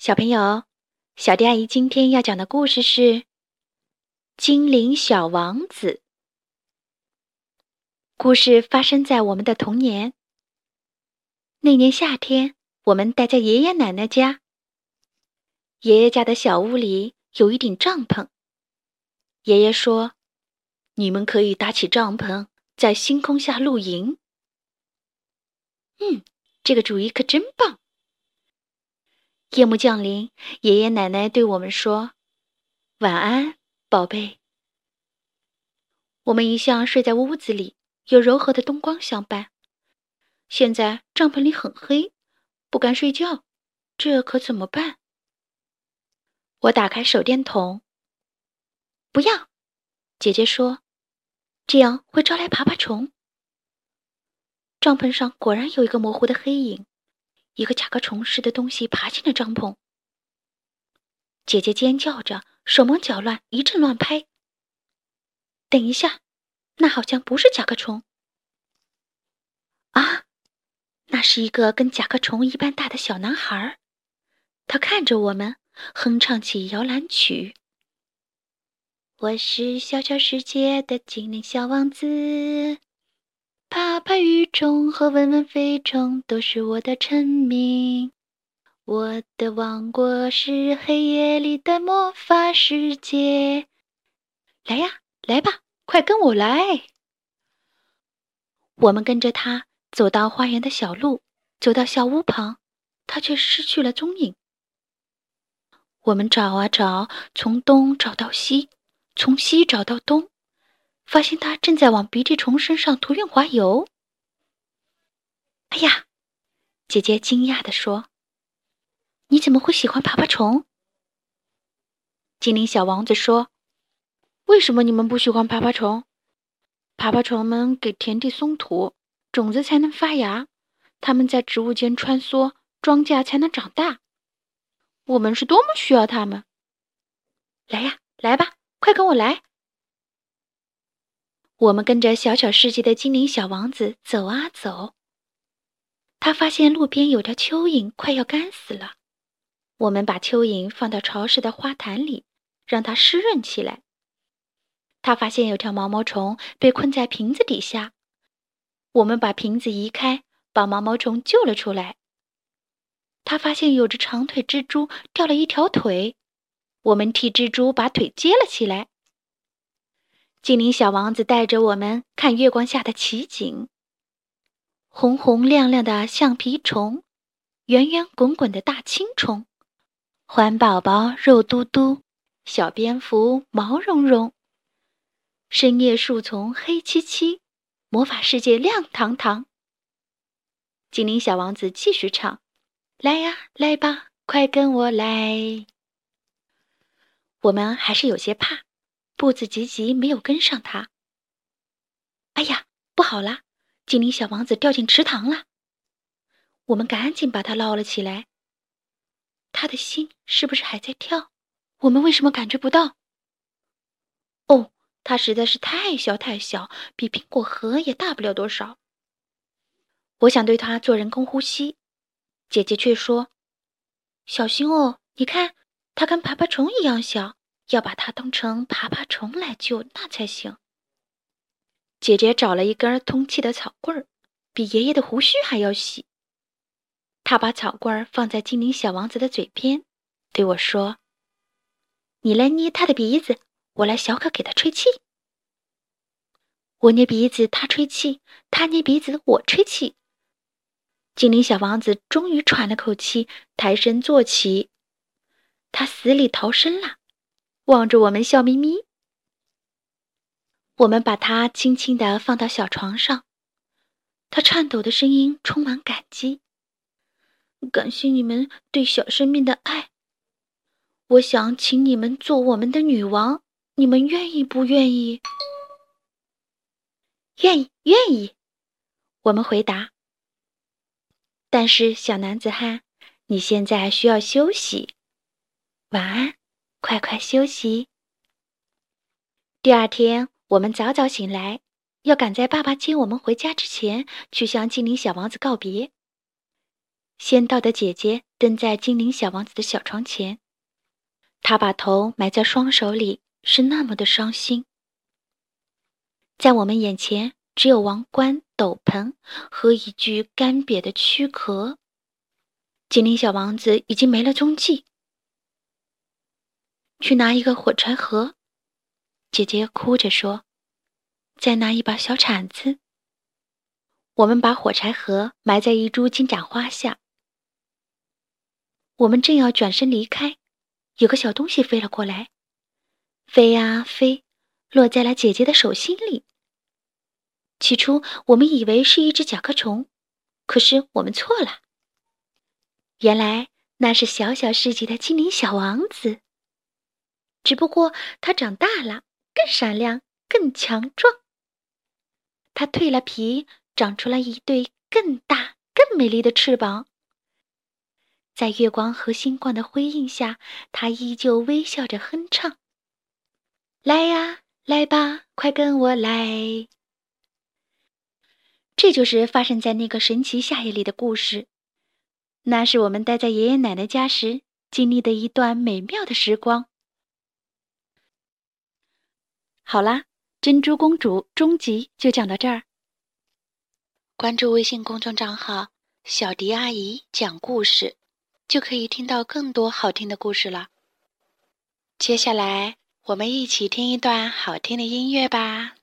小朋友，小迪阿姨今天要讲的故事是《精灵小王子》。故事发生在我们的童年。那年夏天，我们待在爷爷奶奶家。爷爷家的小屋里有一顶帐篷。爷爷说：“你们可以搭起帐篷，在星空下露营。”嗯，这个主意可真棒。夜幕降临，爷爷奶奶对我们说：“晚安，宝贝。”我们一向睡在屋子里，有柔和的灯光相伴。现在帐篷里很黑，不敢睡觉，这可怎么办？我打开手电筒。不要，姐姐说，这样会招来爬爬虫。帐篷上果然有一个模糊的黑影。一个甲壳虫似的东西爬进了帐篷，姐姐尖叫着，手忙脚乱，一阵乱拍。等一下，那好像不是甲壳虫啊，那是一个跟甲壳虫一般大的小男孩，他看着我们，哼唱起摇篮曲：“我是小小世界的精灵小王子。”爬爬雨虫和闻闻飞虫都是我的臣民。我的王国是黑夜里的魔法世界。来呀，来吧，快跟我来！我们跟着他走到花园的小路，走到小屋旁，他却失去了踪影。我们找啊找，从东找到西，从西找到东。发现他正在往鼻涕虫身上涂润滑油。哎呀，姐姐惊讶地说：“你怎么会喜欢爬爬虫？”精灵小王子说：“为什么你们不喜欢爬爬虫？爬爬虫们给田地松土，种子才能发芽；它们在植物间穿梭，庄稼才能长大。我们是多么需要它们！来呀，来吧，快跟我来！”我们跟着小小世界的精灵小王子走啊走，他发现路边有条蚯蚓快要干死了。我们把蚯蚓放到潮湿的花坛里，让它湿润起来。他发现有条毛毛虫被困在瓶子底下，我们把瓶子移开，把毛毛虫救了出来。他发现有只长腿蜘蛛掉了一条腿，我们替蜘蛛把腿接了起来。精灵小王子带着我们看月光下的奇景：红红亮亮的橡皮虫，圆圆滚滚的大青虫，环宝宝肉嘟嘟，小蝙蝠毛茸茸。深夜树丛黑漆漆，魔法世界亮堂堂。精灵小王子继续唱：“来呀，来吧，快跟我来。”我们还是有些怕。步子急急，没有跟上他。哎呀，不好啦！精灵小王子掉进池塘了。我们赶紧把他捞了起来。他的心是不是还在跳？我们为什么感觉不到？哦，他实在是太小太小，比苹果核也大不了多少。我想对他做人工呼吸，姐姐却说：“小心哦，你看，它跟爬爬虫一样小。”要把它当成爬爬虫来救，那才行。姐姐找了一根通气的草棍儿，比爷爷的胡须还要细。她把草棍儿放在精灵小王子的嘴边，对我说：“你来捏他的鼻子，我来小可给他吹气。”我捏鼻子，他吹气；他捏鼻子，我吹气。精灵小王子终于喘了口气，抬身坐起。他死里逃生了。望着我们笑眯眯，我们把它轻轻地放到小床上，它颤抖的声音充满感激。感谢你们对小生命的爱，我想请你们做我们的女王，你们愿意不愿意？愿意，愿意。我们回答。但是小男子汉，你现在需要休息。晚安。快快休息。第二天，我们早早醒来，要赶在爸爸接我们回家之前去向精灵小王子告别。先到的姐姐蹲在精灵小王子的小床前，她把头埋在双手里，是那么的伤心。在我们眼前，只有王冠、斗篷和一具干瘪的躯壳。精灵小王子已经没了踪迹。去拿一个火柴盒，姐姐哭着说：“再拿一把小铲子。”我们把火柴盒埋在一株金盏花下。我们正要转身离开，有个小东西飞了过来，飞呀飞，落在了姐姐的手心里。起初我们以为是一只甲壳虫，可是我们错了。原来那是小小世界的精灵小王子。只不过它长大了，更闪亮，更强壮。它蜕了皮，长出了一对更大、更美丽的翅膀。在月光和星光的辉映下，它依旧微笑着哼唱：“来呀，来吧，快跟我来！”这就是发生在那个神奇夏夜里的故事。那是我们待在爷爷奶奶家时经历的一段美妙的时光。好啦，珍珠公主终极就讲到这儿。关注微信公众账号“小迪阿姨讲故事”，就可以听到更多好听的故事了。接下来，我们一起听一段好听的音乐吧。